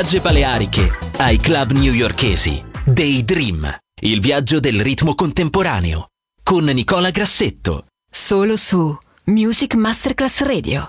Spiagge baleariche ai club newyorkesi. Daydream, il viaggio del ritmo contemporaneo. Con Nicola Grassetto. Solo su Music Masterclass Radio.